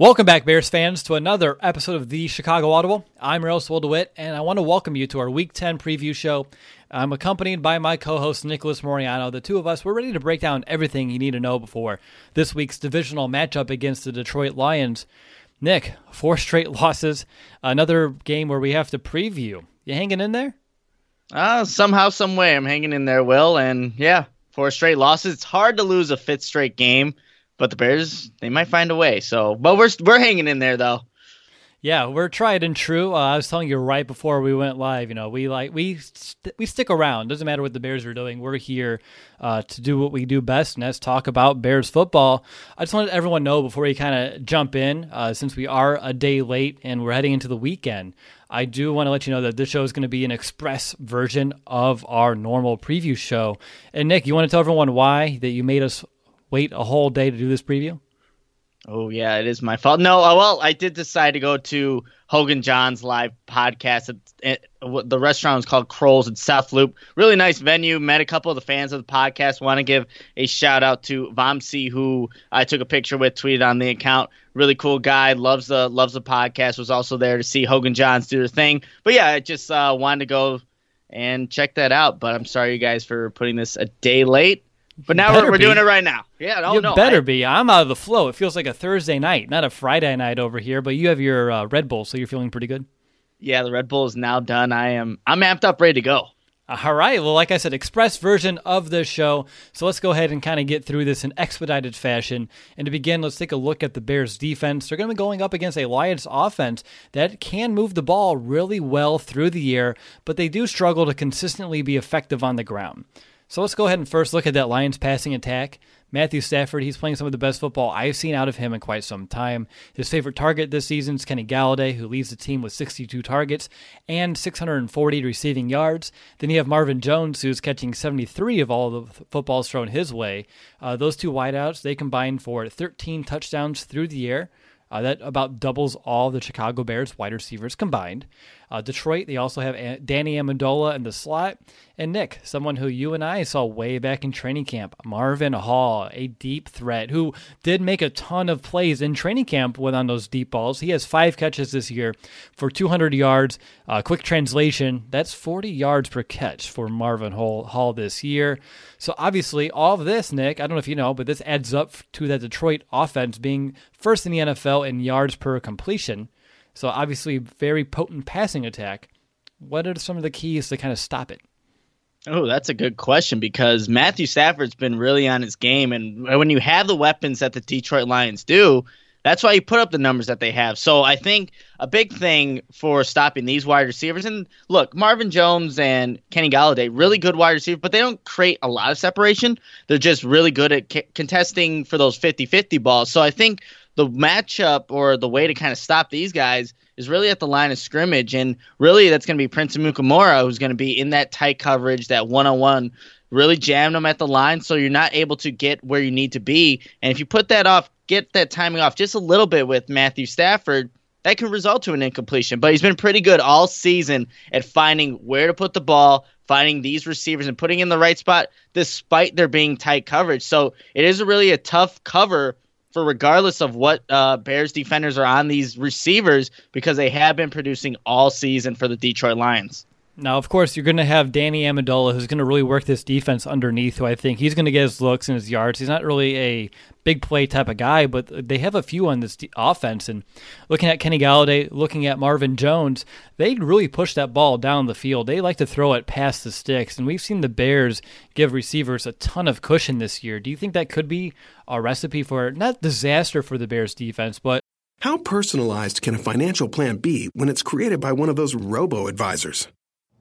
Welcome back, Bears fans, to another episode of the Chicago Audible. I'm Earl DeWitt, and I want to welcome you to our Week 10 preview show. I'm accompanied by my co-host Nicholas Moriano. The two of us, we're ready to break down everything you need to know before this week's divisional matchup against the Detroit Lions. Nick, four straight losses, another game where we have to preview. You hanging in there? Uh, somehow, some way, I'm hanging in there, Will. And yeah, four straight losses. It's hard to lose a fifth straight game but the Bears they might find a way. So, but we're we're hanging in there though. Yeah, we're tried and true. Uh, I was telling you right before we went live. You know, we like we st- we stick around. Doesn't matter what the Bears are doing. We're here uh, to do what we do best, and that's talk about Bears football. I just wanted everyone know before we kind of jump in, uh, since we are a day late and we're heading into the weekend. I do want to let you know that this show is going to be an express version of our normal preview show. And Nick, you want to tell everyone why that you made us wait a whole day to do this preview? Oh yeah, it is my fault. No, uh, well, I did decide to go to Hoge and Jahns live podcast. It, it, the restaurant is called Kroll's at South Loop. Really nice venue. Met a couple of the fans of the podcast. Want to give a shout out to Vamsi, who I took a picture with, tweeted on the account. Really cool guy. Loves the loves the podcast. Was also there to see Hoge and Jahns do their thing. But yeah, I just uh, wanted to go and check that out. But I'm sorry, you guys, for putting this a day late. But now we're, we're, doing it right now. Yeah, no, you no, better I, be. I'm out of the flow. It feels like a Thursday night, not a Friday night over here. But you have your uh, Red Bull, so you're feeling pretty good. Yeah, the Red Bull is now done. I am. I'm amped up, ready to go. All right. Well, like I said, express version of the show. So let's go ahead and kind of get through this in expedited fashion. And to begin, let's take a look at the Bears' defense. They're going to be going up against a Lions offense that can move the ball really well through the air, but they do struggle to consistently be effective on the ground. So let's go ahead and first look at that Lions passing attack. Matthew Stafford, he's playing some of the best football I've seen out of him in quite some time. His favorite target this season is Kenny Golladay, who leads the team with 62 targets and 640 receiving yards. Then you have Marvin Jones, who's catching 73 of all the footballs thrown his way. Uh, those two wideouts, they combine for 13 touchdowns through the air. Uh, that about doubles all the Chicago Bears wide receivers combined. Uh, Detroit, they also have Danny Amendola in the slot, And Nick, someone who you and I saw way back in training camp, Marvin Hall, a deep threat who did make a ton of plays in training camp with on those deep balls. He has five catches this year for 200 yards. Uh, quick translation, that's 40 yards per catch for Marvin Hall, Hall this year. So obviously, all of this, Nick, I don't know if you know, but this adds up to that Detroit offense being first in the NFL in yards per completion. So obviously, very potent passing attack. What are some of the keys to kind of stop it? Oh, that's a good question because Matthew Stafford's been really on his game. And when you have the weapons that the Detroit Lions do, that's why you put up the numbers that they have. So I think a big thing for stopping these wide receivers, and look, Marvin Jones and Kenny Golladay, really good wide receivers, but they don't create a lot of separation. They're just really good at c- contesting for those 50 50 balls. So I think the matchup or the way to kind of stop these guys is really at the line of scrimmage. And really, that's going to be Prince Amukamara, who's going to be in that tight coverage, that one on one, really jam them at the line so you're not able to get where you need to be. And if you put that off, get that timing off just a little bit with Matthew Stafford, that can result to an incompletion. But he's been pretty good all season at finding where to put the ball, finding these receivers and putting in the right spot despite there being tight coverage. So it is really a tough cover for regardless of what uh, Bears defenders are on these receivers because they have been producing all season for the Detroit Lions. Now, of course, you're going to have Danny Amendola, who's going to really work this defense underneath. Who I think he's going to get his looks and his yards. He's not really a big play type of guy, but they have a few on this offense. And looking at Kenny Golladay, looking at Marvin Jones, they really push that ball down the field. They like to throw it past the sticks, and we've seen the Bears give receivers a ton of cushion this year. Do you think that could be a recipe for not disaster for the Bears defense, but how personalized can a financial plan be when it's created by one of those robo advisors?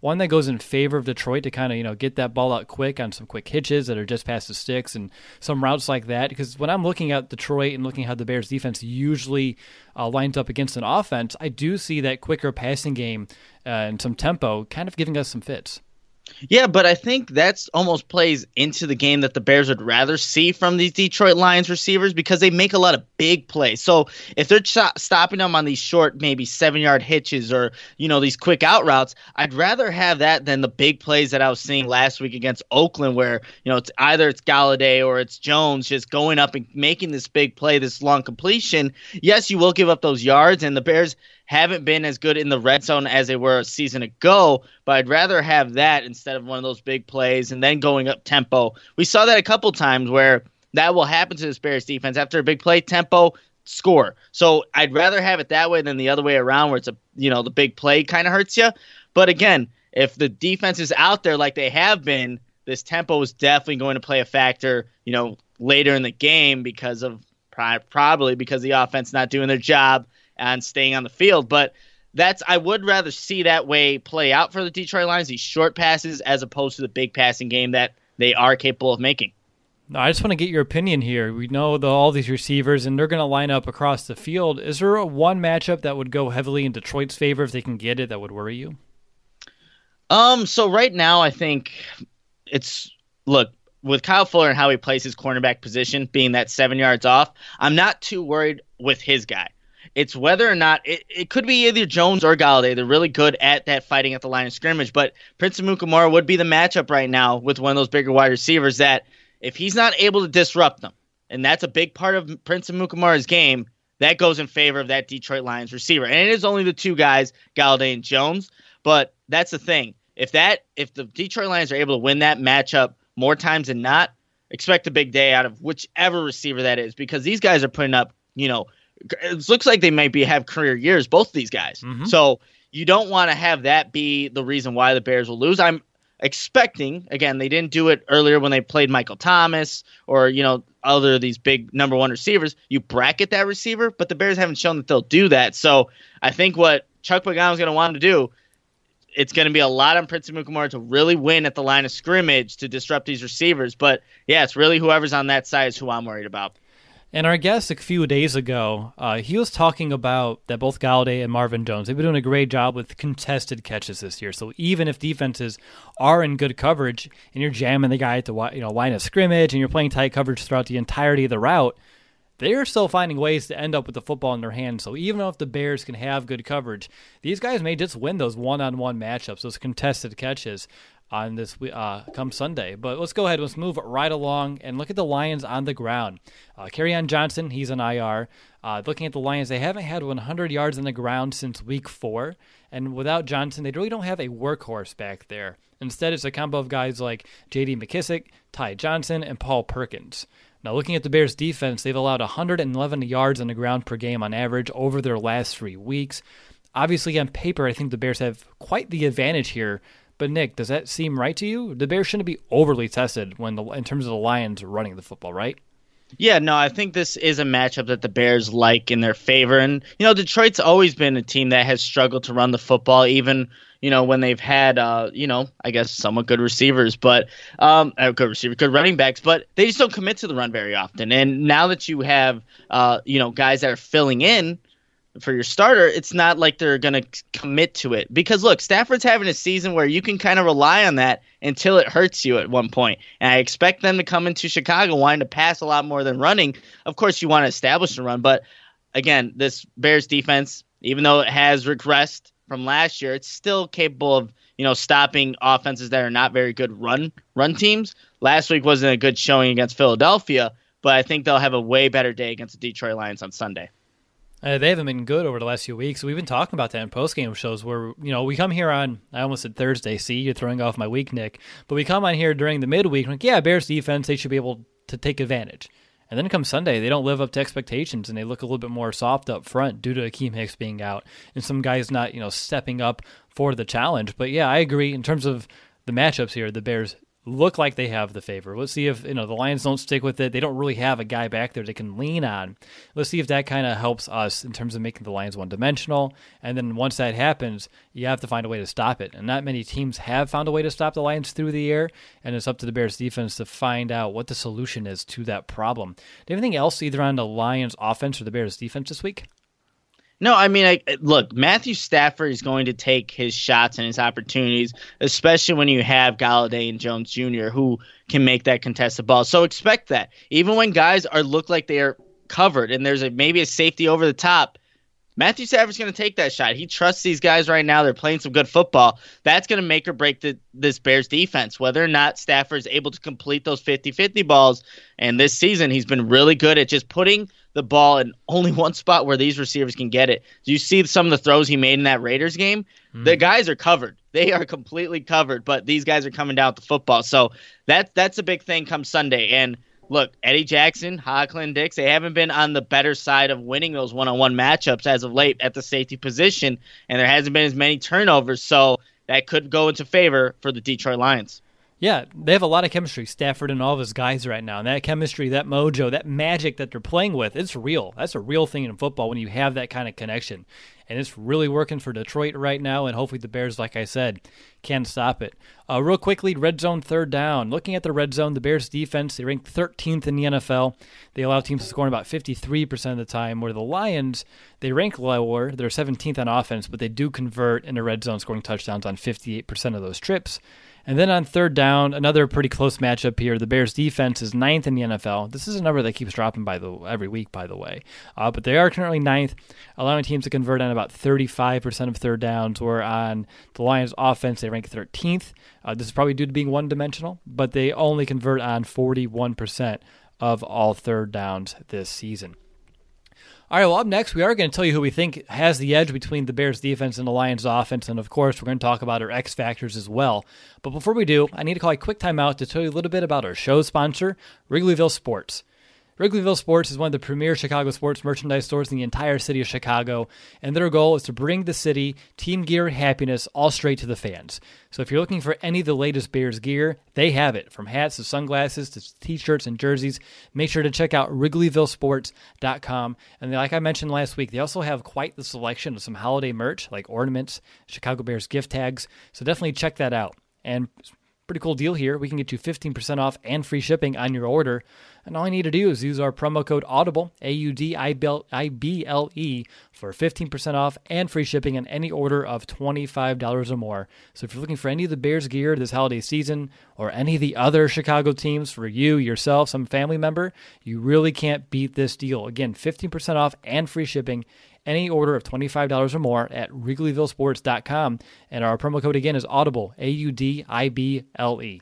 one that goes in favor of Detroit to kind of you know get that ball out quick on some quick hitches that are just past the sticks and some routes like that. Because when I'm looking at Detroit and looking how the Bears defense usually uh, lines up against an offense, I do see that quicker passing game uh, and some tempo kind of giving us some fits. Yeah, but I think that's almost plays into the game that the Bears would rather see from these Detroit Lions receivers because they make a lot of big plays. So if they're ch- stopping them on these short, maybe seven yard hitches or you know these quick out routes, I'd rather have that than the big plays that I was seeing last week against Oakland, where you know it's either it's Golladay or it's Jones just going up and making this big play, this long completion. Yes, you will give up those yards, and the Bears haven't been as good in the red zone as they were a season ago, but I'd rather have that instead of one of those big plays and then going up tempo. We saw that a couple times where that will happen to the Bears defense after a big play tempo score. So I'd rather have it that way than the other way around where it's a you know the big play kind of hurts you. But again, if the defense is out there like they have been, this tempo is definitely going to play a factor, you know, later in the game because of probably because the offense not doing their job and staying on the field. But that's I would rather see that way play out for the Detroit Lions, these short passes, as opposed to the big passing game that they are capable of making. I just want to get your opinion here. We know the, all these receivers, and they're going to line up across the field. Is there a one matchup that would go heavily in Detroit's favor if they can get it that would worry you? Um. So right now, I think it's look with Kyle Fuller and how he plays his cornerback position, being that seven yards off. I'm not too worried with his guy. It's whether or not it, it could be either Jones or Golladay. They're really good at that fighting at the line of scrimmage. But Prince Amukamara would be the matchup right now with one of those bigger wide receivers that if he's not able to disrupt them, and that's a big part of Prince Amukamara's game, that goes in favor of that Detroit Lions receiver. And it is only the two guys, Golladay and Jones. But that's the thing. If that if the Detroit Lions are able to win that matchup more times than not, expect a big day out of whichever receiver that is because these guys are putting up, you know, it looks like they might be have career years, both of these guys. Mm-hmm. So you don't want to have that be the reason why the Bears will lose. I'm expecting again they didn't do it earlier when they played Michael Thomas or you know other of these big number one receivers. You bracket that receiver, but the Bears haven't shown that they'll do that. So I think what Chuck Pagano is going to want to do it's going to be a lot on Prince Amukamara to really win at the line of scrimmage to disrupt these receivers. But yeah, it's really whoever's on that side is who I'm worried about. And our guest a few days ago, uh, he was talking about that both Golladay and Marvin Jones, they've been doing a great job with contested catches this year. So even if defenses are in good coverage and you're jamming the guy at the you know line of scrimmage and you're playing tight coverage throughout the entirety of the route, they're still finding ways to end up with the football in their hands. So even if the Bears can have good coverage, these guys may just win those one-on-one matchups, those contested catches on this uh, come Sunday. But let's go ahead. Let's move right along and look at the Lions on the ground. Uh, Kerryon Johnson, he's an IR. Uh, looking at the Lions, they haven't had 100 yards on the ground since week four. And without Johnson, they really don't have a workhorse back there. Instead, it's a combo of guys like J.D. McKissic, Ty Johnson, and Paul Perkins. Now, looking at the Bears' defense, they've allowed 111 yards on the ground per game on average over their last three weeks. Obviously, on paper, I think the Bears have quite the advantage here. But Nick, does that seem right to you? The Bears shouldn't be overly tested when the in terms of the Lions running the football, right? Yeah, no, I think this is a matchup that the Bears like in their favor. And, you know, Detroit's always been a team that has struggled to run the football, even, you know, when they've had, uh, you know, I guess somewhat good receivers, but, um, uh, good receivers, good running backs, but they just don't commit to the run very often. And now that you have, uh, you know, guys that are filling in, for your starter, it's not like they're going to commit to it. Because look, Stafford's having a season where you can kind of rely on that until it hurts you at one point. And I expect them to come into Chicago wanting to pass a lot more than running. Of course, you want to establish the run, but again, this Bears defense, even though it has regressed from last year, it's still capable of you know stopping offenses that are not very good run run teams. Last week wasn't a good showing against Philadelphia, but I think they'll have a way better day against the Detroit Lions on Sunday. Uh, they haven't been good over the last few weeks. We've been talking about that in post game shows where you know we come here on I almost said Thursday. See, you're throwing off my week, Nick. But we come on here during the midweek. Like, yeah, Bears defense, they should be able to take advantage. And then come Sunday, they don't live up to expectations, and they look a little bit more soft up front due to Akiem Hicks being out and some guys not you know stepping up for the challenge. But yeah, I agree in terms of the matchups here. The Bears look like they have the favor. Let's see if you know the Lions don't stick with it. They don't really have a guy back there they can lean on. Let's see if that kind of helps us in terms of making the Lions one dimensional. And then once that happens, you have to find a way to stop it. And not many teams have found a way to stop the Lions through the air. And it's up to the Bears defense to find out what the solution is to that problem. Do you have anything else either on the Lions offense or the Bears defense this week? No, I mean, I, look, Matthew Stafford is going to take his shots and his opportunities, especially when you have Golladay and Jones Jr., who can make that contested ball. So expect that. Even when guys are look like they are covered and there's a, maybe a safety over the top, Matthew Stafford's going to take that shot. He trusts these guys right now. They're playing some good football. That's going to make or break the, this Bears defense, whether or not Stafford's able to complete those 50 50 balls. And this season, he's been really good at just putting the ball in only one spot where these receivers can get it. Do you see some of the throws he made in that Raiders game? Mm. The guys are covered. They are completely covered, but these guys are coming down with the football. So that that's a big thing come Sunday. And look, Eddie Jackson, Ha Ha Clinton-Dix, they haven't been on the better side of winning those one on one matchups as of late at the safety position, and there hasn't been as many turnovers. So that could go into favor for the Detroit Lions. Yeah, they have a lot of chemistry, Stafford and all of his guys right now. And that chemistry, that mojo, that magic that they're playing with, it's real. That's a real thing in football when you have that kind of connection. And it's really working for Detroit right now. And hopefully the Bears, like I said, can stop it. Uh, real quickly, red zone third down. Looking at the red zone, the Bears defense, they rank 13th in the NFL. They allow teams to score about 53% of the time, where the Lions, they rank lower. They're 17th on offense, but they do convert in the red zone, scoring touchdowns on 58% of those trips. And then on third down, another pretty close matchup here. The Bears defense is ninth in the NFL. This is a number that keeps dropping by the every week, by the way. Uh, but they are currently ninth, allowing teams to convert on about 35% of third downs. Where on the Lions offense, they rank 13th. Uh, this is probably due to being one dimensional, but they only convert on 41% of all third downs this season. All right, well, up next, we are going to tell you who we think has the edge between the Bears defense and the Lions offense. And of course, we're going to talk about our X factors as well. But before we do, I need to call a quick timeout to tell you a little bit about our show sponsor, Wrigleyville Sports. Wrigleyville Sports is one of the premier Chicago sports merchandise stores in the entire city of Chicago, and their goal is to bring the city team gear happiness all straight to the fans. So if you're looking for any of the latest Bears gear, they have it. From hats to sunglasses to t-shirts and jerseys, make sure to check out wrigleyvillesports.com. And like I mentioned last week, they also have quite the selection of some holiday merch like ornaments, Chicago Bears gift tags. So definitely check that out. And pretty cool deal here. We can get you 15% off and free shipping on your order. And all you need to do is use our promo code AUDIBLE, A U D I B L E, for 15% off and free shipping on any order of $25 or more. So if you're looking for any of the Bears gear this holiday season or any of the other Chicago teams for you, yourself, some family member, you really can't beat this deal. Again, 15% off and free shipping any order of $25 or more at wrigleyvillesports.com. And our promo code again is audible, A U D I B L E.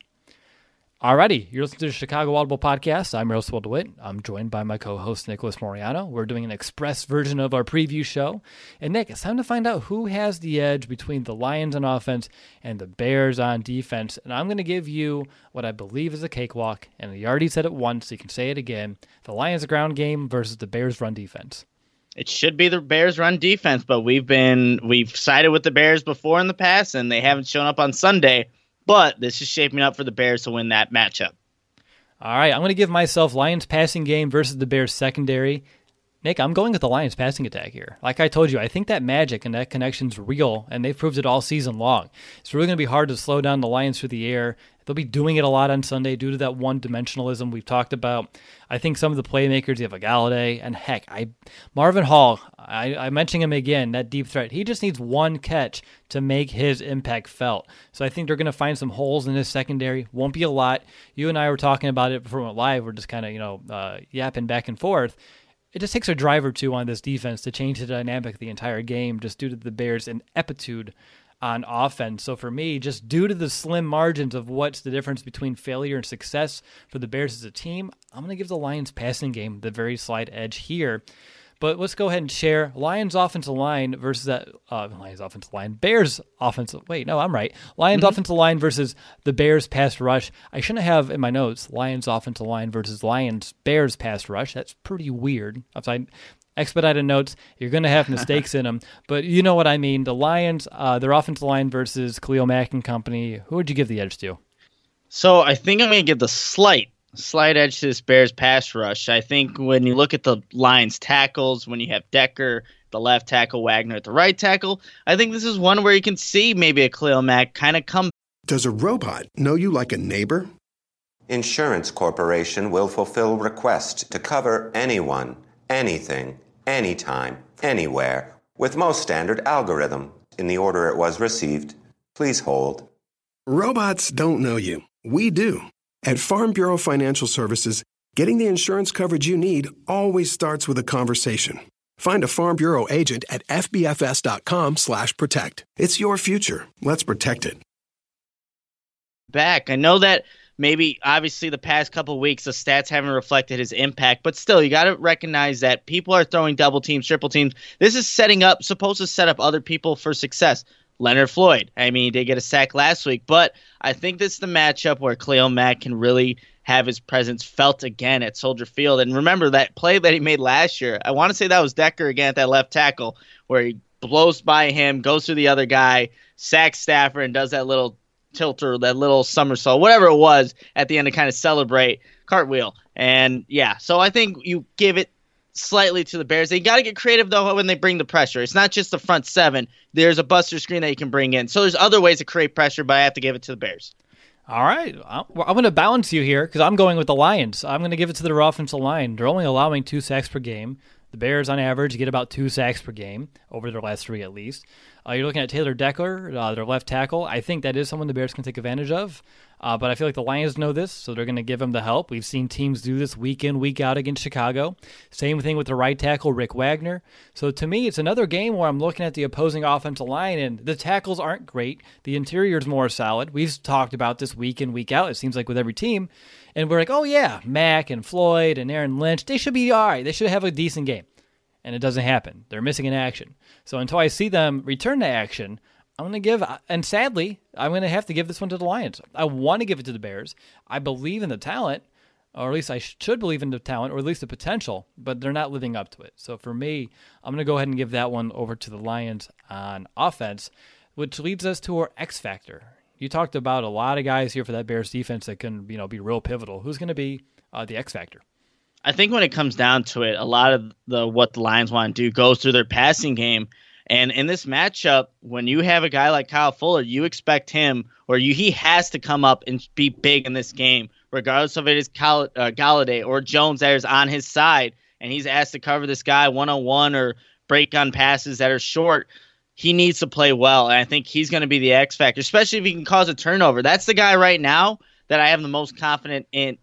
Alrighty, you're listening to the Chicago Audible Podcast. I'm Russell DeWitt. I'm joined by my co-host Nicholas Moriano. We're doing an express version of our preview show. And Nick, it's time to find out who has the edge between the Lions on offense and the Bears on defense. And I'm going to give you what I believe is a cakewalk. And you already said it once, so you can say it again. The Lions ground game versus the Bears run defense. It should be the Bears run defense, but we've been we've sided with the Bears before in the past and they haven't shown up on Sunday. But this is shaping up for the Bears to win that matchup. All right, I'm going to give myself Lions passing game versus the Bears secondary. Nick, I'm going with the Lions passing attack here. Like I told you, I think that magic and that connection's real, and they've proved it all season long. It's really going to be hard to slow down the Lions through the air. They'll be doing it a lot on Sunday due to that one dimensionalism we've talked about. I think some of the playmakers, you have a Golladay, and heck, I Marvin Hall, I, I mentioned him again, that deep threat. He just needs one catch to make his impact felt. So I think they're going to find some holes in his secondary. Won't be a lot. You and I were talking about it before we went live. We're just kind of, you know, uh, yapping back and forth it just takes a drive or two on this defense to change the dynamic of the entire game just due to the Bears' ineptitude on offense. So for me, just due to the slim margins of what's the difference between failure and success for the Bears as a team, I'm going to give the Lions passing game the very slight edge here. But let's go ahead and share Lions offensive line versus that uh, Lions offensive line, Bears offensive. Wait, no, I'm right. Lions mm-hmm. offensive line versus the Bears pass rush. I shouldn't have in my notes Lions offensive line versus Lions Bears pass rush. That's pretty weird. Outside expedited notes. You're going to have mistakes in them, but you know what I mean. The Lions, uh, their offensive line versus Khalil Mack and company. Who would you give the edge to? So I think I'm going to give the slight, slight edge to this Bears pass rush. I think when you look at the Lions tackles, when you have Decker, the left tackle, Wagner at the right tackle, I think this is one where you can see maybe a Khalil Mack kind of come. Does a robot know you like a neighbor? Insurance Corporation will fulfill request to cover anyone, anything anytime, anywhere, with most standard algorithm in the order it was received. Please hold. Robots don't know you. We do. At Farm Bureau Financial Services, getting the insurance coverage you need always starts with a conversation. Find a Farm Bureau agent at fbfs.com/protect. It's your future. Let's protect it. Back. I know that maybe obviously the past couple weeks the stats haven't reflected his impact, but still you got to recognize that people are throwing double teams, triple teams. This is setting up, supposed to set up other people for success. Leonard Floyd. I mean, he did get a sack last week, but I think this is the matchup where Khalil Mack can really have his presence felt again at Soldier Field. And remember that play that he made last year. I want to say that was Decker again at that left tackle where he blows by him, goes through the other guy, sacks Stafford, and does that little tilter, that little somersault, whatever it was at the end to kind of celebrate cartwheel. And yeah, so I think you give it slightly to the Bears. They got to get creative though when they bring the pressure. It's not just the front seven. There's a buster screen that you can bring in. So there's other ways to create pressure, but I have to give it to the Bears. All right, I'm going to balance you here because I'm going with the Lions. I'm going to give it to their offensive line. They're only allowing two sacks per game. The Bears, on average, get about two sacks per game over their last three at least. Uh, you're looking at Taylor Decker, uh, their left tackle. I think that is someone the Bears can take advantage of. Uh, but I feel like the Lions know this, so they're going to give him the help. We've seen teams do this week in, week out against Chicago. Same thing with the right tackle, Rick Wagner. So to me, it's another game where I'm looking at the opposing offensive line, and the tackles aren't great. The interior is more solid. We've talked about this week in, week out, it seems like with every team. And we're like, oh, yeah, Mack and Floyd and Aaron Lynch, they should be all right. They should have a decent game and it doesn't happen. They're missing in action. So until I see them return to action, I'm going to give, and sadly, I'm going to have to give this one to the Lions. I want to give it to the Bears. I believe in the talent, or at least I should believe in the talent, or at least the potential, but they're not living up to it. So for me, I'm going to go ahead and give that one over to the Lions on offense, which leads us to our X factor. You talked about a lot of guys here for that Bears defense that can, you know, be real pivotal. Who's going to be uh, the X factor? I think when it comes down to it, a lot of the what the Lions want to do goes through their passing game. And in this matchup, when you have a guy like Kyle Fuller, you expect him or you he has to come up and be big in this game, regardless of it is Cal, uh, Golladay or Jones that is on his side, and he's asked to cover this guy one on one or break on passes that are short. He needs to play well, and I think he's going to be the X factor, especially if he can cause a turnover. That's the guy right now that I have the most confident in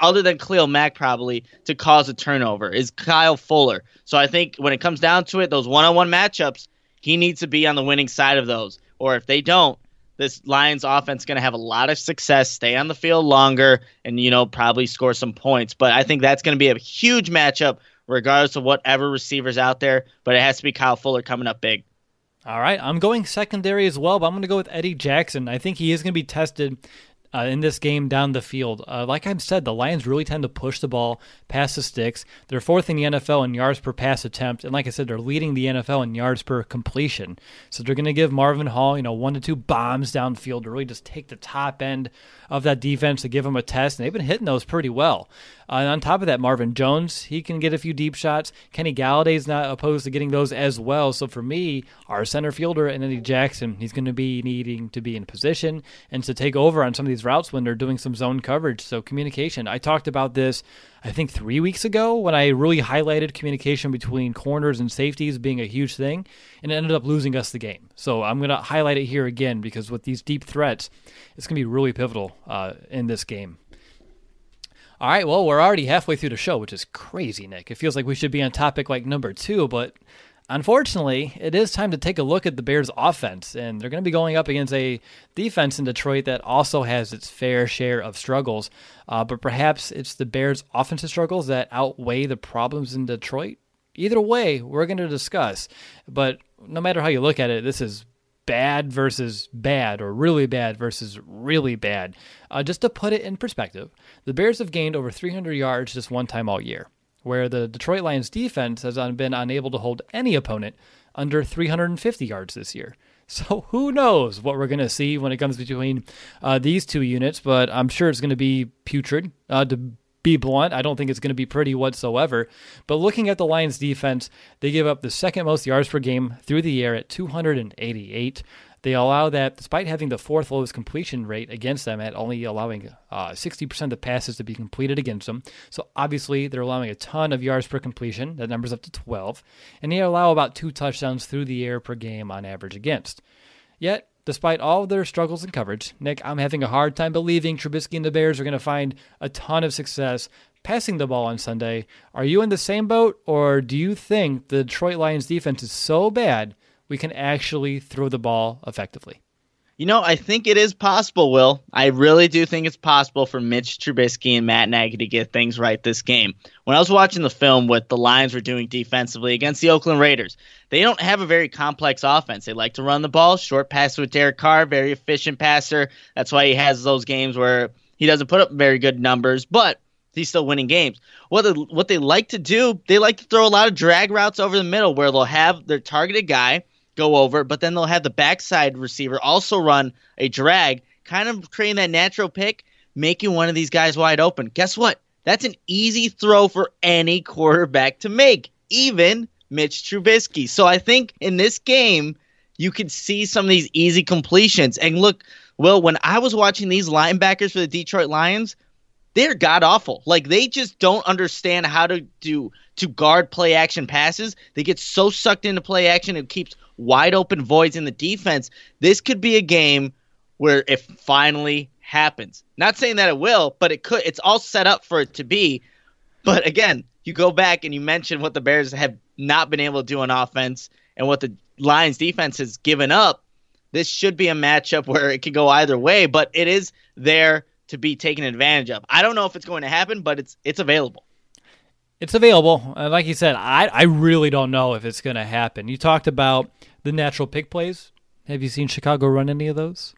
other than Khalil Mack probably to cause a turnover is Kyle Fuller. So I think when it comes down to it, those one-on-one matchups, he needs to be on the winning side of those. Or if they don't, this Lions offense is going to have a lot of success, stay on the field longer, and you know probably score some points. But I think that's going to be a huge matchup, regardless of whatever receivers out there. But it has to be Kyle Fuller coming up big. All right, I'm going secondary as well, but I'm going to go with Eddie Jackson. I think he is going to be tested uh, in this game down the field. Uh, like I've said, the Lions really tend to push the ball past the sticks. They're fourth in the NFL in yards per pass attempt, and like I said, they're leading the NFL in yards per completion. So they're going to give Marvin Hall, you know, one to two bombs downfield to really just take the top end of that defense to give them a test, and they've been hitting those pretty well. Uh, and on top of that, Marvin Jones, he can get a few deep shots. Kenny Golladay's not opposed to getting those as well. So for me, our center fielder and Eddie Jackson, he's going to be needing to be in position and to take over on some of these routes when they're doing some zone coverage. So communication. I talked about this, I think, three weeks ago when I really highlighted communication between corners and safeties being a huge thing, and it ended up losing us the game. So I'm going to highlight it here again because with these deep threats, it's going to be really pivotal uh, in this game. All right, well, we're already halfway through the show, which is crazy, Nick. It feels like we should be on topic like number two, but unfortunately, it is time to take a look at the Bears' offense, and they're going to be going up against a defense in Detroit that also has its fair share of struggles. Uh, but perhaps it's the Bears' offensive struggles that outweigh the problems in Detroit. Either way, we're going to discuss. But no matter how you look at it, this is bad versus bad or really bad versus really bad. Uh, just to put it in perspective, the Bears have gained over 300 yards just one time all year, where the Detroit Lions defense has been unable to hold any opponent under 350 yards this year. So who knows what we're going to see when it comes between uh, these two units, but I'm sure it's going to be putrid, uh, be blunt, I don't think it's going to be pretty whatsoever. But looking at the Lions defense, they give up the second most yards per game through the air at 288. They allow that despite having the fourth lowest completion rate against them at only allowing uh, 60% of passes to be completed against them. So obviously they're allowing a ton of yards per completion. That number's up to 12. And they allow about two touchdowns through the air per game on average against. Yet Despite all their struggles in coverage, Nick, I'm having a hard time believing Trubisky and the Bears are going to find a ton of success passing the ball on Sunday. Are you in the same boat, or do you think the Detroit Lions defense is so bad we can actually throw the ball effectively? You know, I think it is possible, Will. I really do think it's possible for Mitch Trubisky and Matt Nagy to get things right this game. When I was watching the film, what the Lions were doing defensively against the Oakland Raiders, they don't have a very complex offense. They like to run the ball, short pass with Derek Carr, very efficient passer. That's why he has those games where he doesn't put up very good numbers, but he's still winning games. What they, what they like to do, they like to throw a lot of drag routes over the middle where they'll have their targeted guy go over, but then they'll have the backside receiver also run a drag, kind of creating that natural pick, making one of these guys wide open. Guess what? That's an easy throw for any quarterback to make, even Mitch Trubisky. So I think in this game, you could see some of these easy completions. And look, Will, when I was watching these linebackers for the Detroit Lions, they're god awful. Like they just don't understand how to do to guard play action passes. They get so sucked into play action it keeps wide open voids in the defense. This could be a game where it finally happens. Not saying that it will, but it could. It's all set up for it to be. But again, you go back and you mention what the Bears have not been able to do on offense and what the Lions defense has given up. This should be a matchup where it could go either way, but it is there to be taken advantage of. I don't know if it's going to happen, but it's it's available. It's available. Uh, like you said, I, I really don't know if it's going to happen. You talked about the natural pick plays. Have you seen Chicago run any of those?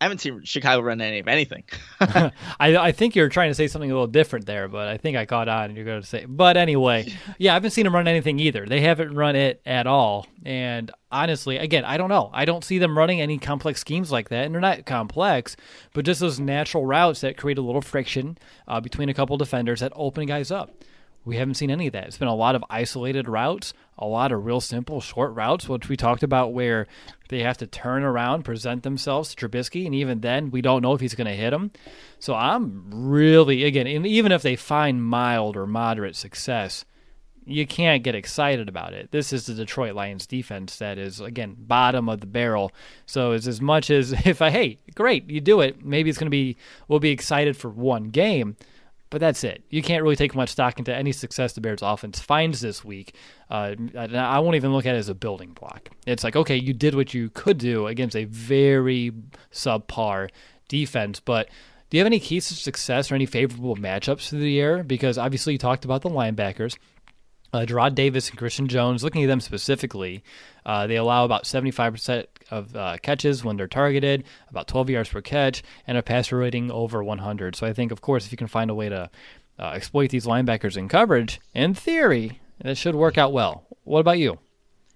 I haven't seen Chicago run any of anything. I, I think you're trying to say something a little different there, but I think I caught on and you're going to say. But anyway, yeah, I haven't seen them run anything either. They haven't run it at all. And honestly, again, I don't know. I don't see them running any complex schemes like that. And they're not complex, but just those natural routes that create a little friction uh, between a couple defenders that open guys up. We haven't seen any of that. It's been a lot of isolated routes, a lot of real simple short routes, which we talked about where they have to turn around, present themselves to Trubisky, and even then, we don't know if he's going to hit them. So I'm really, again, and even if they find mild or moderate success, you can't get excited about it. This is the Detroit Lions defense that is, again, bottom of the barrel. So it's as much as if I, hey, great, you do it, maybe it's going to be, we'll be excited for one game but that's it. You can't really take much stock into any success the Bears offense finds this week. Uh, I won't even look at it as a building block. It's like, okay, you did what you could do against a very subpar defense, but do you have any keys to success or any favorable matchups through the year? Because obviously you talked about the linebackers. Uh, Jarrad Davis and Christian Jones, looking at them specifically, uh, they allow about 75% of uh, catches when they're targeted, about 12 yards per catch, and a passer rating over 100. So I think, of course, if you can find a way to uh, exploit these linebackers in coverage, in theory, it should work out well. What about you?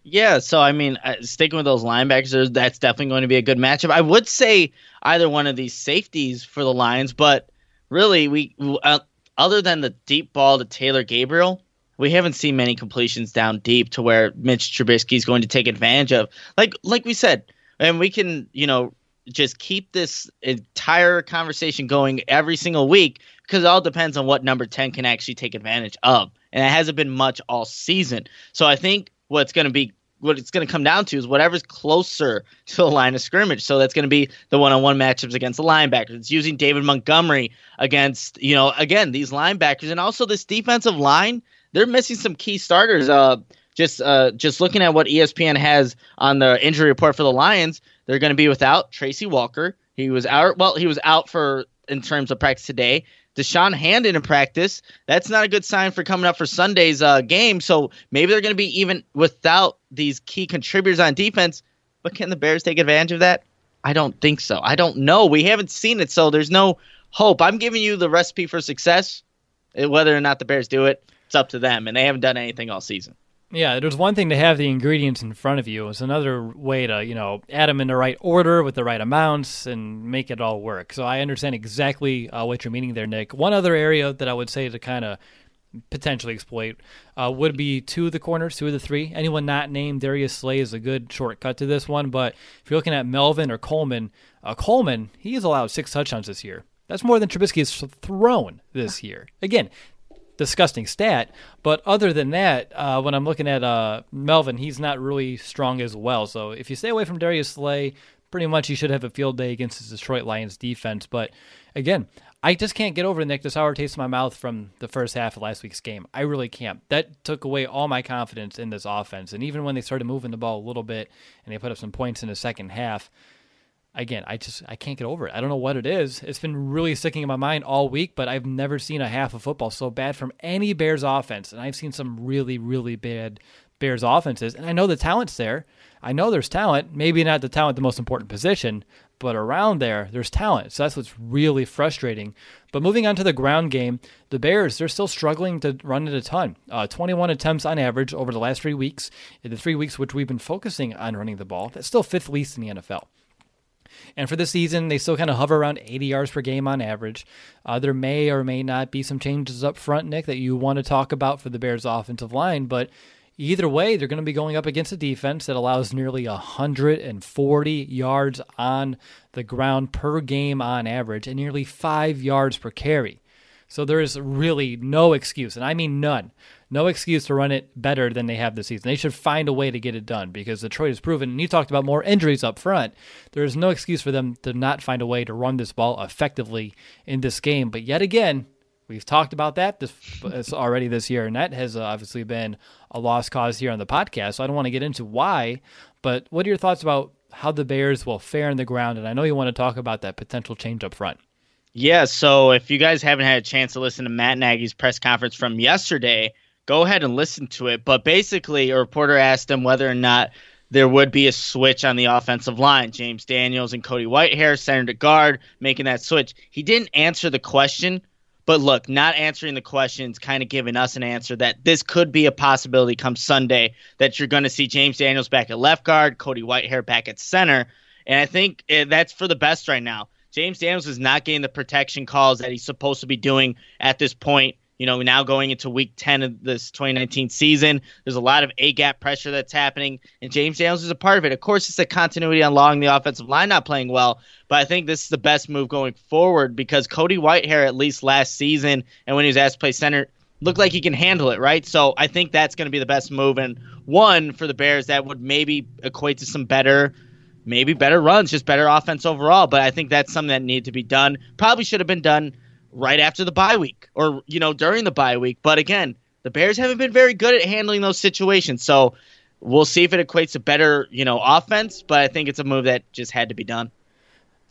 Yeah, so I mean, uh, sticking with those linebackers, that's definitely going to be a good matchup. I would say either one of these safeties for the Lions, but really, we uh, other than the deep ball to Taylor Gabriel, we haven't seen many completions down deep to where Mitch Trubisky is going to take advantage of. Like like we said, and we can you know just keep this entire conversation going every single week because it all depends on what number 10 can actually take advantage of and it hasn't been much all season so i think what's going to be what it's going to come down to is whatever's closer to the line of scrimmage. So that's going to be the one-on-one matchups against the linebackers. It's using David Montgomery against, you know, again these linebackers and also this defensive line they're missing some key starters. Uh, just uh, just looking at what ESPN has on the injury report for the Lions, they're going to be without Tracy Walker. He was out. Well, he was out for in terms of practice today. Da'Shawn Hand in practice. That's not a good sign for coming up for Sunday's uh, game. So maybe they're going to be even without these key contributors on defense. But can the Bears take advantage of that? I don't think so. I don't know. We haven't seen it, so there's no hope. I'm giving you the recipe for success. Whether or not the Bears do it, it's up to them, and they haven't done anything all season. Yeah, there's one thing to have the ingredients in front of you. It's another way to, you know, add them in the right order with the right amounts and make it all work. So I understand exactly uh, what you're meaning there, Nick. One other area that I would say to kind of potentially exploit uh, would be two of the corners, two of the three. Anyone not named Darius Slay is a good shortcut to this one. But if you're looking at Melvin or Coleman, uh, Coleman, he has allowed six touchdowns this year. That's more than Trubisky has thrown this year. Again, disgusting stat. But other than that, uh, when I'm looking at uh, Melvin, he's not really strong as well. So if you stay away from Darius Slay, pretty much you should have a field day against the Detroit Lions defense. But again, I just can't get over the Nick the sour taste in my mouth from the first half of last week's game. I really can't. That took away all my confidence in this offense. And even when they started moving the ball a little bit and they put up some points in the second half, again, I just I can't get over it. I don't know what it is. It's been really sticking in my mind all week, but I've never seen a half of football so bad from any Bears offense, and I've seen some really really bad Bears offenses, and I know the talent's there. I know there's talent, maybe not the talent the most important position, but around there there's talent. So that's what's really frustrating. But moving on to the ground game, the Bears they're still struggling to run it a ton. Uh, 21 attempts on average over the last three weeks. In the three weeks which we've been focusing on running the ball, that's still fifth least in the NFL. And for this season, they still kind of hover around 80 yards per game on average. Uh, there may or may not be some changes up front, Nick, that you want to talk about for the Bears' offensive line, but either way, they're going to be going up against a defense that allows nearly 140 yards on the ground per game on average and nearly five yards per carry. So there is really no excuse, and I mean none, no excuse to run it better than they have this season. They should find a way to get it done because Detroit has proven, and you talked about more injuries up front. There is no excuse for them to not find a way to run this ball effectively in this game. But yet again, we've talked about that this already this year, and that has obviously been a lost cause here on the podcast. So I don't want to get into why, but what are your thoughts about how the Bears will fare in the ground? And I know you want to talk about that potential change up front. Yeah, so if you guys haven't had a chance to listen to Matt Nagy's press conference from yesterday, go ahead and listen to it. But basically, a reporter asked him whether or not there would be a switch on the offensive line. James Daniels and Cody Whitehair, center to guard, making that switch. He didn't answer the question, but look, not answering the questions kind of giving us an answer that this could be a possibility come Sunday that you're going to see James Daniels back at left guard, Cody Whitehair back at center. And I think eh, that's for the best right now. James Daniels is not getting the protection calls that he's supposed to be doing at this point you know, now going into week 10 of this 2019 season, there's a lot of A gap pressure that's happening, and James Daniels is a part of it. Of course, it's the continuity on the offensive line not playing well, but I think this is the best move going forward because Cody Whitehair, at least last season, and when he was asked to play center, looked like he can handle it, right? So I think that's going to be the best move. And one for the Bears that would maybe equate to some better maybe better runs, just better offense overall. But I think that's something that needed to be done. Probably should have been done right after the bye week or you know during the bye week. But again, the Bears haven't been very good at handling those situations. So we'll see if it equates to better you know offense. But I think it's a move that just had to be done.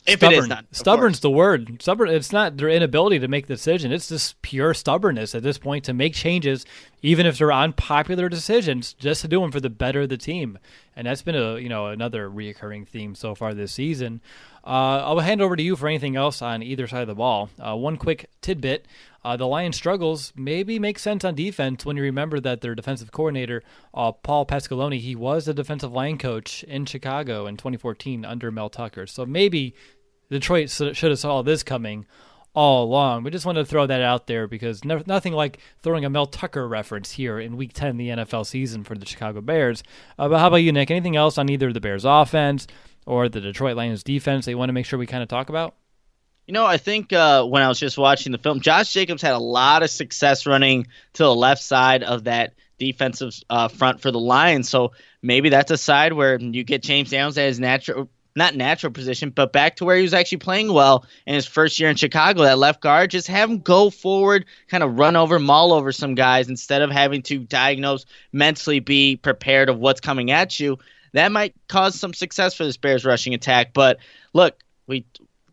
If Stubborn. it is done, stubborn's the word. Stubborn. It's not their inability to make the decision. It's just pure stubbornness at this point to make changes, even if they're unpopular decisions, just to do them for the better of the team. And that's been a you know another reoccurring theme so far this season. Uh, I'll hand over to you for anything else on either side of the ball. Uh, one quick tidbit. Uh, the Lions' struggles maybe make sense on defense when you remember that their defensive coordinator, uh, Paul Pasqualoni, he was a defensive line coach in Chicago in 2014 under Mel Tucker. So maybe Detroit should have saw this coming all along. We just wanted to throw that out there because no, nothing like throwing a Mel Tucker reference here in Week 10 of the NFL season for the Chicago Bears. Uh, but how about you, Nick? Anything else on either the Bears' offense or the Detroit Lions defense that you want to make sure we kind of talk about? You know, I think uh, when I was just watching the film, Josh Jacobs had a lot of success running to the left side of that defensive uh, front for the Lions. So maybe that's a side where you get James Daniels at his natural, not natural position, but back to where he was actually playing well in his first year in Chicago. That left guard, just have him go forward, kind of run over, maul over some guys instead of having to diagnose, mentally be prepared of what's coming at you that might cause some success for this Bears rushing attack. But look, we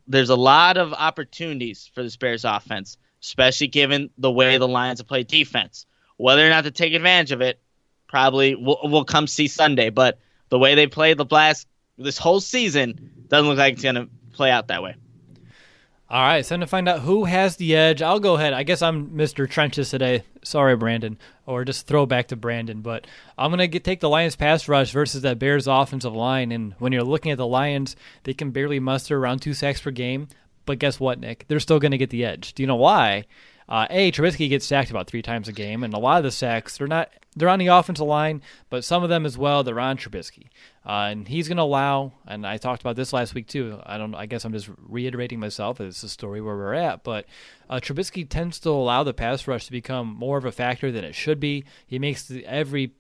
there's a lot of opportunities for this Bears offense, especially given the way the Lions have played defense. Whether or not to take advantage of it, probably we'll, we'll come see Sunday. But the way they played the last this whole season doesn't look like it's going to play out that way. All right, time to find out who has the edge. I'll go ahead. I guess I'm Mr. Trenches today. Sorry, Brandon, or just throw back to Brandon. But I'm gonna get, take the Lions pass rush versus that Bears offensive line. And when you're looking at the Lions, they can barely muster around two sacks per game. But guess what, Nick? They're still gonna get the edge. Do you know why? Uh, a Trubisky gets sacked about three times a game, and a lot of the sacks they're not they're on the offensive line, but some of them as well they're on Trubisky, uh, and he's going to allow. And I talked about this last week too. I don't. I guess I'm just reiterating myself. It's a story where we're at, but uh, Trubisky tends to allow the pass rush to become more of a factor than it should be. He makes the, every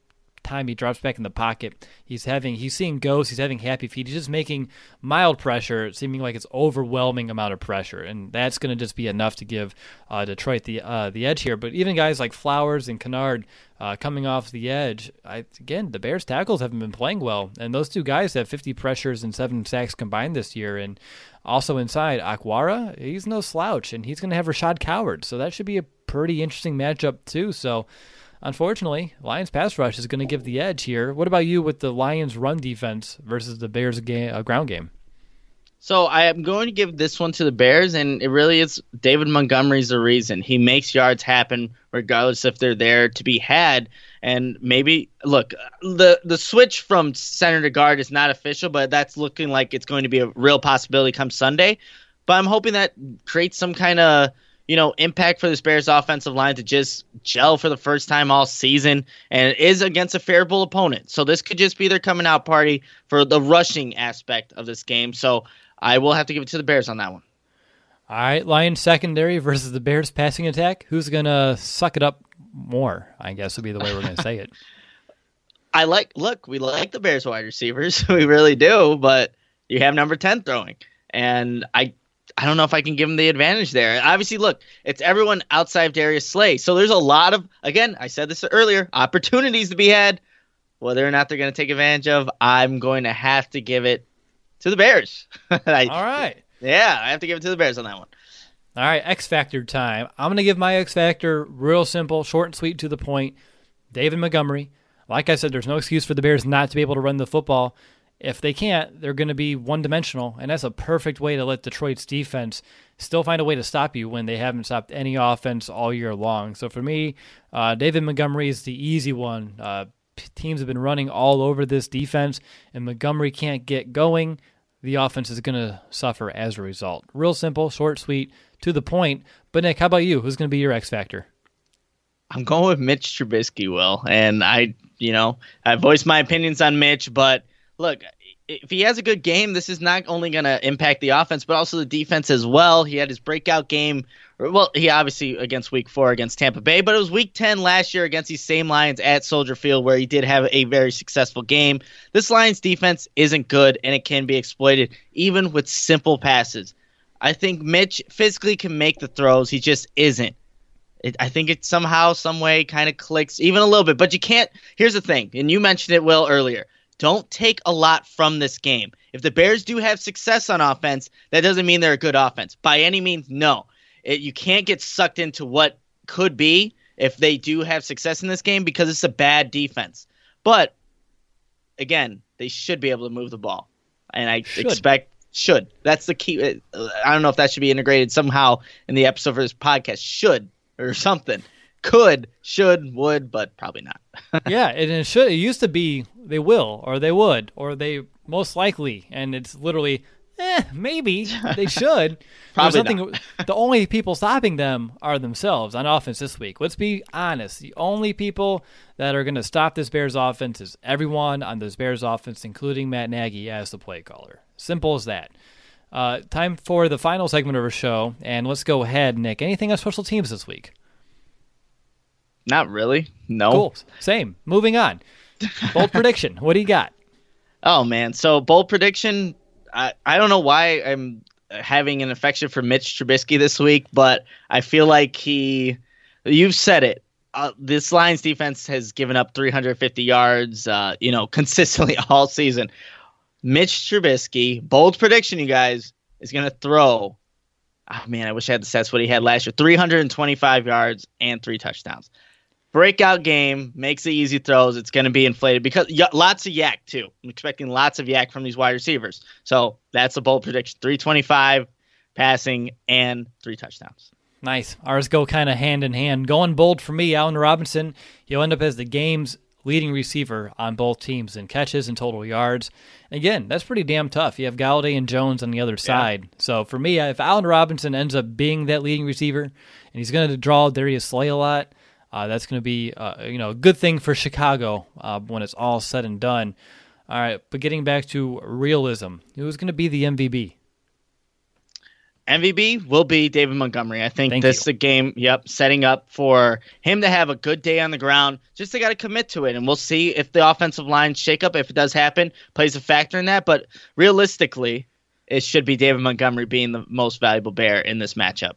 time he drops back in the pocket, he's having he's seeing ghosts, he's having happy feet, he's just making mild pressure, seeming like it's overwhelming amount of pressure, and that's going to just be enough to give uh, Detroit the uh, the edge here. But even guys like Flowers and Kennard uh, coming off the edge, I, again the Bears tackles haven't been playing well, and those two guys have 50 pressures and seven sacks combined this year, and also inside Okwara, he's no slouch, and he's going to have Rashad Coward, so that should be a pretty interesting matchup too. So unfortunately, Lions pass rush is going to give the edge here. What about you with the Lions run defense versus the Bears game, uh, ground game? So I am going to give this one to the Bears, and it really is David Montgomery's the reason. He makes yards happen regardless if they're there to be had. And maybe look, the the switch from center to guard is not official, but that's looking like it's going to be a real possibility come Sunday. But I'm hoping that creates some kind of you know, impact for this Bears offensive line to just gel for the first time all season, and it is against a favorable opponent. So this could just be their coming out party for the rushing aspect of this game. So I will have to give it to the Bears on that one. All right, Lions secondary versus the Bears passing attack. Who's gonna suck it up more? I guess would be the way we're gonna say it. I like. Look, we like the Bears wide receivers. we really do, but you have number ten throwing, and I I don't know if I can give him the advantage there. Obviously, look, it's everyone outside of Darius Slay. So there's a lot of, again, I said this earlier, opportunities to be had. Whether or not they're going to take advantage of, I'm going to have to give it to the Bears. I, All right. Yeah, I have to give it to the Bears on that one. All right, X Factor time. I'm going to give my X Factor real simple, short and sweet to the point. David Montgomery. Like I said, there's no excuse for the Bears not to be able to run the football. If they can't, they're going to be one dimensional, and that's a perfect way to let Detroit's defense still find a way to stop you when they haven't stopped any offense all year long. So for me, uh, David Montgomery is the easy one. Uh, teams have been running all over this defense, and Montgomery can't get going. The offense is going to suffer as a result. Real simple, short, sweet, to the point. But Nick, how about you? Who's going to be your X factor? I'm going with Mitch Trubisky, Will, and I, you know, I voiced my opinions on Mitch, but look, if he has a good game, this is not only going to impact the offense, but also the defense as well. He had his breakout game. Well, he obviously against week four against Tampa Bay, but it was week 10 last year against these same Lions at Soldier Field where he did have a very successful game. This Lions defense isn't good and it can be exploited even with simple passes. I think Mitch physically can make the throws, he just isn't. It, I think it somehow, some way kind of clicks even a little bit, but you can't. Here's the thing, and you mentioned it, Will, earlier don't take a lot from this game. If the Bears do have success on offense, that doesn't mean they're a good offense. By any means, no. It, you can't get sucked into what could be if they do have success in this game because it's a bad defense. But again, they should be able to move the ball. And I should. expect should. That's the key. Uh, I don't know if that should be integrated somehow in the episode for this podcast. Should or something could, should, would, but probably not. yeah, and it should. It used to be they will, or they would, or they most likely, and it's literally, eh, maybe they should. probably nothing. the only people stopping them are themselves on offense this week. Let's be honest. The only people that are going to stop this Bears offense is everyone on this Bears offense, including Matt Nagy as the play caller. Simple as that. Uh, time for the final segment of our show, and let's go ahead, Nick. Anything on special teams this week? Not really. No. Cool. Same. Moving on. Bold prediction. What do you got? Oh man. So bold prediction. I I don't know why I'm having an affection for Mitch Trubisky this week, but I feel like he. You've said it. Uh, this Lions defense has given up 350 yards, uh, you know, consistently all season. Mitch Trubisky, bold prediction, you guys, is going to throw. Oh man, I wish I had the stats what he had last year: 325 yards and three touchdowns breakout game, makes the easy throws. It's going to be inflated because y- lots of YAC too. I'm expecting lots of YAC from these wide receivers. So that's a bold prediction: 325 passing and three touchdowns. Nice. Ours go kind of hand in hand. Going bold for me, Allen Robinson. He'll end up as the game's leading receiver on both teams in catches and total yards. Again, that's pretty damn tough. You have Golladay and Jones on the other side. Yeah. So for me, if Allen Robinson ends up being that leading receiver and he's going to draw Darius Slay a lot, uh, that's going to be uh, you know a good thing for Chicago uh, when it's all said and done. All right, but getting back to realism, who's going to be the MVP? MVP will be David Montgomery. I think Thank this you. is a game, yep, setting up for him to have a good day on the ground. Just they got to commit to it, and we'll see if the offensive line shakeup, if it does happen, plays a factor in that. But realistically, it should be David Montgomery being the most valuable bear in this matchup.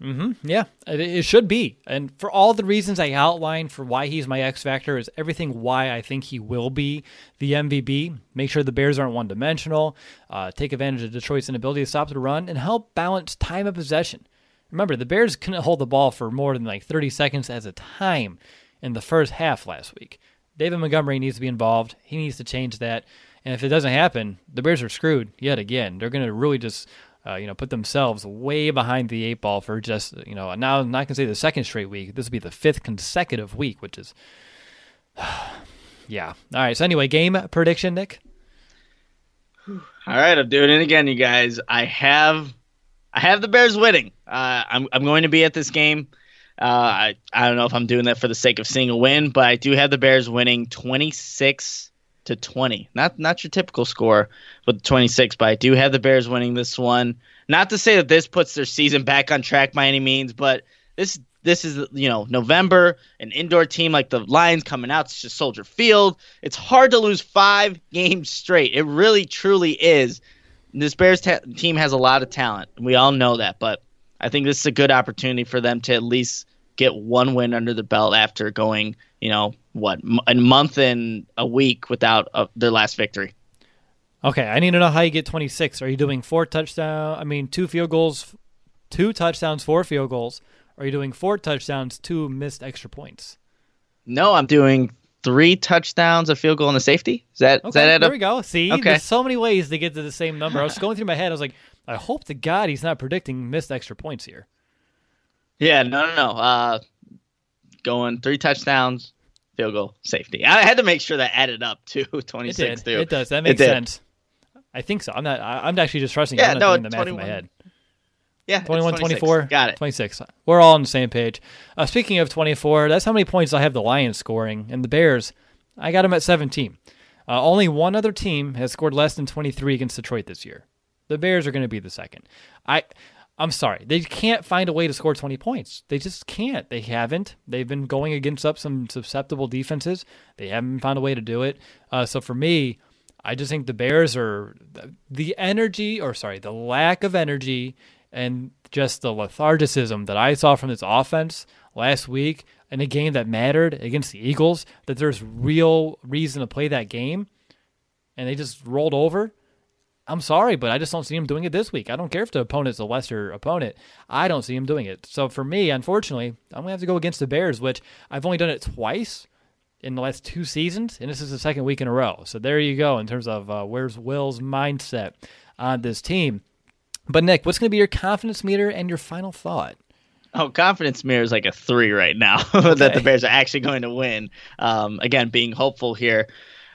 Mm-hmm. Yeah, it, it, should be. And for all the reasons I outlined for why he's my X factor is everything why I think he will be the MVP. Make sure the Bears aren't one dimensional. Uh, take advantage of Detroit's inability to stop the run and help balance time of possession. Remember, the Bears couldn't hold the ball for more than like 30 seconds at a time in the first half last week. David Montgomery needs to be involved. He needs to change that. And if it doesn't happen, the Bears are screwed yet again. They're going to really just uh, you know, put themselves way behind the eight ball for just, you know, now I'm not going to say the second straight week. This will be the fifth consecutive week, which is, yeah. All right. So anyway, game prediction, Nick. All right, I'm doing it again, you guys. I have, I have the Bears winning. Uh, I'm, I'm going to be at this game. Uh, I, I don't know if I'm doing that for the sake of seeing a win, but I do have the Bears winning 26 to 20. Not not your typical score with 26, but I do have the Bears winning this one. Not to say that this puts their season back on track by any means, but this this is you know November, an indoor team like the Lions coming out. to Soldier Field. It's hard to lose five games straight. It really truly is. This Bears ta- team has a lot of talent. We all know that, but I think this is a good opportunity for them to at least get one win under the belt after going, you know, what a month and a week without uh, their last victory. Okay, I need to know how you get 26. Are you doing four touchdown? I mean, two field goals, two touchdowns, four field goals. Are you doing four touchdowns, two missed extra points? No, I'm doing three touchdowns, a field goal, and a safety. Is that Okay, is that there we go. See, Okay. there's so many ways to get to the same number. I was going through my head. I was like, I hope to God he's not predicting missed extra points here. Yeah, no, no, no. Uh, going three touchdowns, field goal, safety. I had to make sure that added up to It 26 did. too. It does. That makes sense. I think so. I'm not. I'm actually just trusting. Yeah. I'm no, doing the math in my head. Yeah, 21, 24. Got it. 26. We're all on the same page. Uh, speaking of 24, that's how many points I have the Lions scoring. And the Bears, I got them at 17. Uh, only one other team has scored less than 23 against Detroit this year. The Bears are going to be the second. I, I'm sorry. They can't find a way to score 20 points. They just can't. They haven't. They've been going against up some susceptible defenses. They haven't found a way to do it. Uh, so for me, I just think the Bears are the energy, or sorry, the lack of energy and just the lethargicism that I saw from this offense last week in a game that mattered against the Eagles, that there's real reason to play that game, and they just rolled over. I'm sorry, but I just don't see him doing it this week. I don't care if the opponent's a lesser opponent. I don't see him doing it. So for me, unfortunately, I'm gonna have to go against the Bears, which I've only done it twice in the last two seasons, and this is the second week in a row. So there you go in terms of uh, where's Will's mindset on this team. But Nick, what's going to be your confidence meter and your final thought? Oh, confidence mirror is like a three right now that the Bears are actually going to win. Um, again, being hopeful here.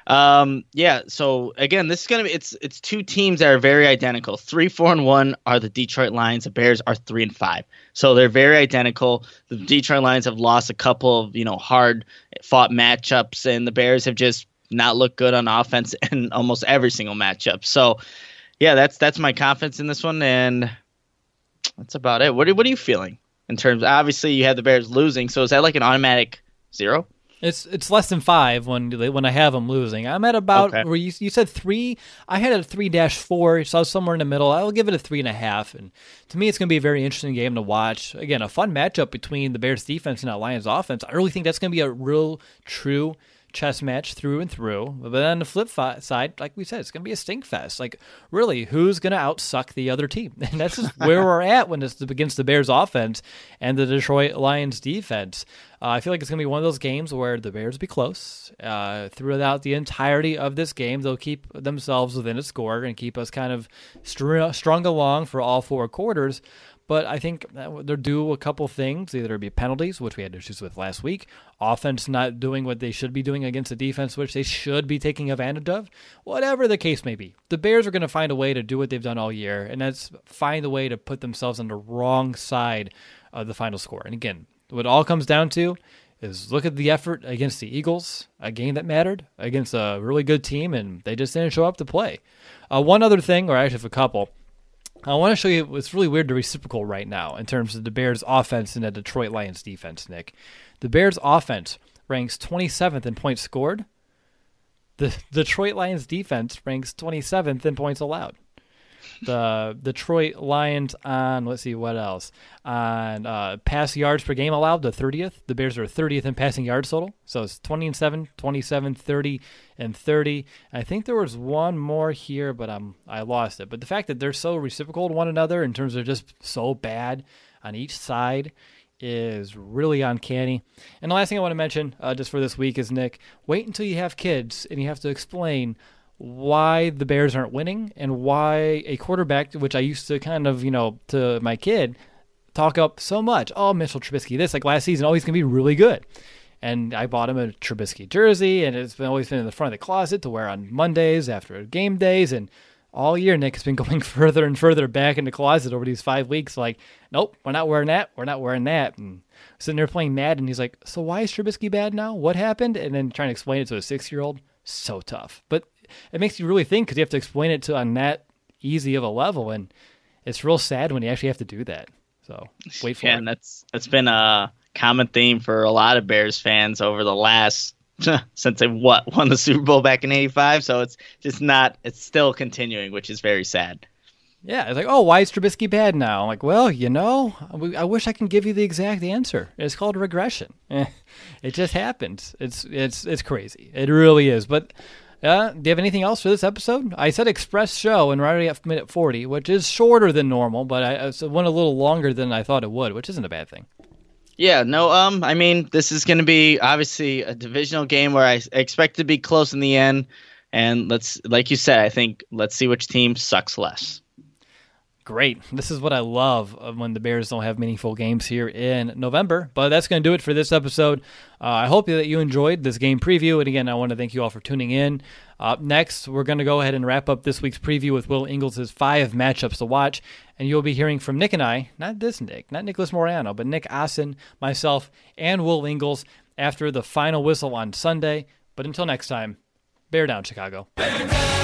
Um, yeah. So again, this is gonna be it's it's two teams that are very identical. Three, four, and one are the Detroit Lions. The Bears are three and five. So they're very identical. The Detroit Lions have lost a couple of you know hard fought matchups, and the Bears have just not looked good on offense in almost every single matchup. So yeah, that's that's my confidence in this one, and that's about it. What are, what are you feeling in terms? Obviously, you have the Bears losing, so is that like an automatic zero? It's it's less than five when when I have them losing. I'm at about Okay. where you, you said three. I had a three dash four, so I was somewhere in the middle. I'll give it a three and a half. And to me, it's going to be a very interesting game to watch. Again, a fun matchup between the Bears defense and that Lions offense. I really think that's going to be a real true chess match through and through. But then on the flip fi- side, like we said, it's going to be a stink fest. Like really, who's going to outsuck the other team? And that's just where we're at when it's against the Bears offense and the Detroit Lions defense. Uh, I feel like it's going to be one of those games where the Bears will be close uh, throughout the entirety of this game. They'll keep themselves within a score and keep us kind of str- strung along for all four quarters. But I think they're due a couple things. Either it be penalties, which we had issues with last week, offense not doing what they should be doing against the defense, which they should be taking advantage of. Whatever the case may be, the Bears are going to find a way to do what they've done all year, and that's find a way to put themselves on the wrong side of the final score. And again, what all comes down to is look at the effort against the Eagles, a game that mattered against a really good team, and they just didn't show up to play. Uh, one other thing, or actually, a couple. I want to show you what's really weird to reciprocal right now in terms of the Bears' offense and the Detroit Lions' defense, Nick. The Bears' offense ranks 27th in points scored. The Detroit Lions' defense ranks 27th in points allowed. The Detroit Lions on, let's see, what else? On uh, pass yards per game allowed, the 30th. The Bears are 30th in passing yards total. So it's 20 and 7, 27, 30, and 30. I think there was one more here, but um, I lost it. But the fact that they're so reciprocal to one another in terms of just so bad on each side is really uncanny. And the last thing I want to mention, uh, just for this week, is Nick, wait until you have kids and you have to explain why the Bears aren't winning and why a quarterback, which I used to kind of, you know, to my kid, talk up so much. Oh, Mitchell Trubisky, this like last season, oh, he's gonna be really good. And I bought him a Trubisky jersey, and it's been always been in the front of the closet to wear on Mondays after game days, and all year Nick has been going further and further back in the closet over these five weeks. Like, nope, we're not wearing that. We're not wearing that. And sitting there playing Madden, and he's like, so why is Trubisky bad now? What happened? And then trying to explain it to a six year old, so tough. But it makes you really think because you have to explain it to on that easy of a level, and it's real sad when you actually have to do that. So wait for Yeah, it. and that's that's been a common theme for a lot of Bears fans over the last since they what won the Super Bowl back in '85. So it's just not. It's still continuing, which is very sad. Yeah, it's like, oh, why is Trubisky bad now? I'm like, well, you know, I wish I can give you the exact answer. It's called regression. It just happens. It's it's it's crazy. It really is. But uh, do you have anything else for this episode? I said express show, and we're already at minute 40, which is shorter than normal, but I, it went a little longer than I thought it would, which isn't a bad thing. Yeah, no, um, I mean, this is going to be obviously a divisional game where I expect to be close in the end. And let's, like you said, I think let's see which team sucks less. Great. This is what I love when the Bears don't have meaningful games here in November. But that's going to do it for this episode. Uh, I hope that you enjoyed this game preview. And again, I want to thank you all for tuning in. Next, we're going to go ahead and wrap up this week's preview with Will Ingles' five matchups to watch. And you'll be hearing from Nick and I, not this Nick, not Nicholas Morano, but Nick Assen, myself, and Will Ingles after the final whistle on Sunday. But until next time, bear down, Chicago. Bear down, Chicago